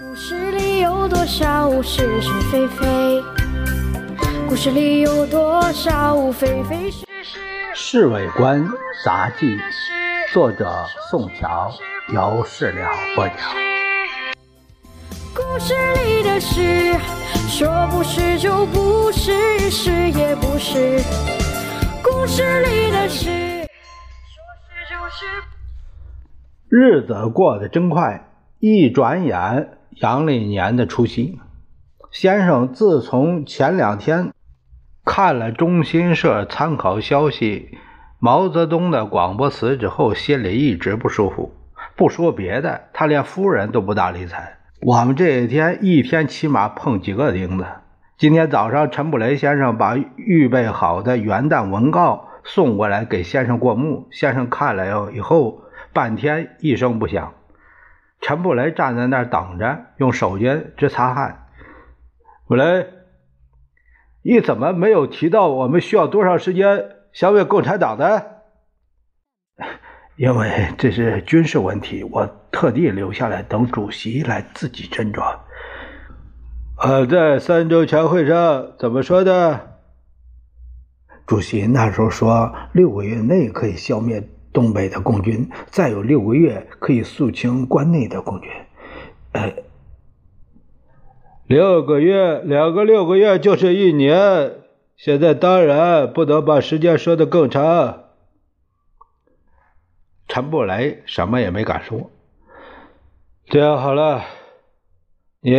故事里有多少是是非非？故事里有多少非非是是？《侍卫官杂记》，作者宋乔，由事了播讲。故事里的事，说不是就不是，是也不是。故事里的事，说是就是。日子过得真快，一转眼。阳历年的除夕，先生自从前两天看了中新社参考消息毛泽东的广播词之后，心里一直不舒服。不说别的，他连夫人都不大理睬。我们这一天一天起码碰几个钉子。今天早上，陈布雷先生把预备好的元旦文告送过来给先生过目，先生看了以后，半天一声不响。陈布雷站在那儿等着，用手巾直擦汗。布雷，你怎么没有提到我们需要多长时间消灭共产党呢？因为这是军事问题，我特地留下来等主席来自己斟酌。呃，在三周全会上怎么说的？主席那时候说，六个月内可以消灭。东北的共军再有六个月可以肃清关内的共军，呃，六个月，两个六个月就是一年。现在当然不能把时间说的更长。陈布雷什么也没敢说。这样好了，你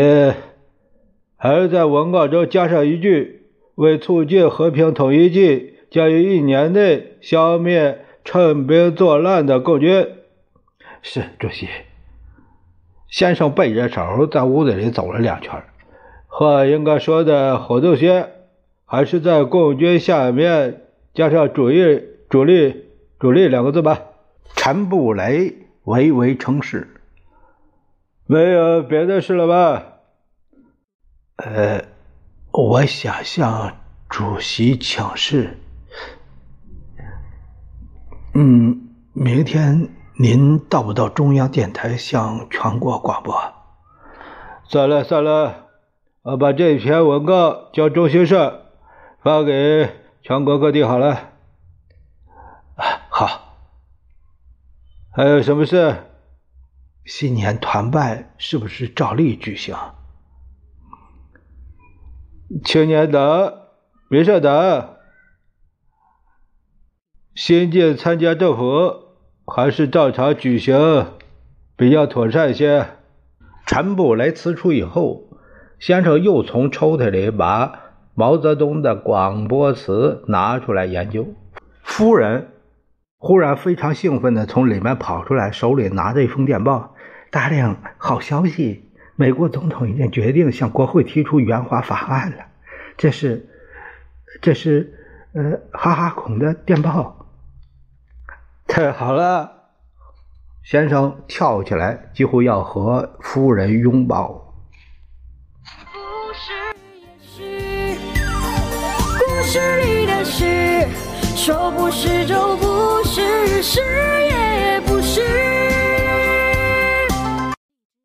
还是在文告中加上一句：为促进和平统一计，将于一年内消灭。趁兵作乱的共军，是主席。先生背着手在屋子里走了两圈，话应该说的活动些，还是在共军下面加上“主义”“主力”“主力”两个字吧。陈布雷微微称是，没有别的事了吧？呃，我想向主席请示。嗯，明天您到不到中央电台向全国广播？算了算了，我把这篇文告交中新社发给全国各地好了。啊，好。还有什么事？新年团拜是不是照例举行？青年党、民社党。新进参加政府还是照常举行比较妥善些。陈布雷辞出以后，先生又从抽屉里把毛泽东的广播词拿出来研究。夫人忽然非常兴奋地从里面跑出来，手里拿着一封电报：“大令，好消息！美国总统已经决定向国会提出援华法案了。这是，这是，呃，哈哈孔的电报。”太好了，先生跳起来，几乎要和夫人拥抱。故事也是，故事里的事，说不是就不是，是也不是。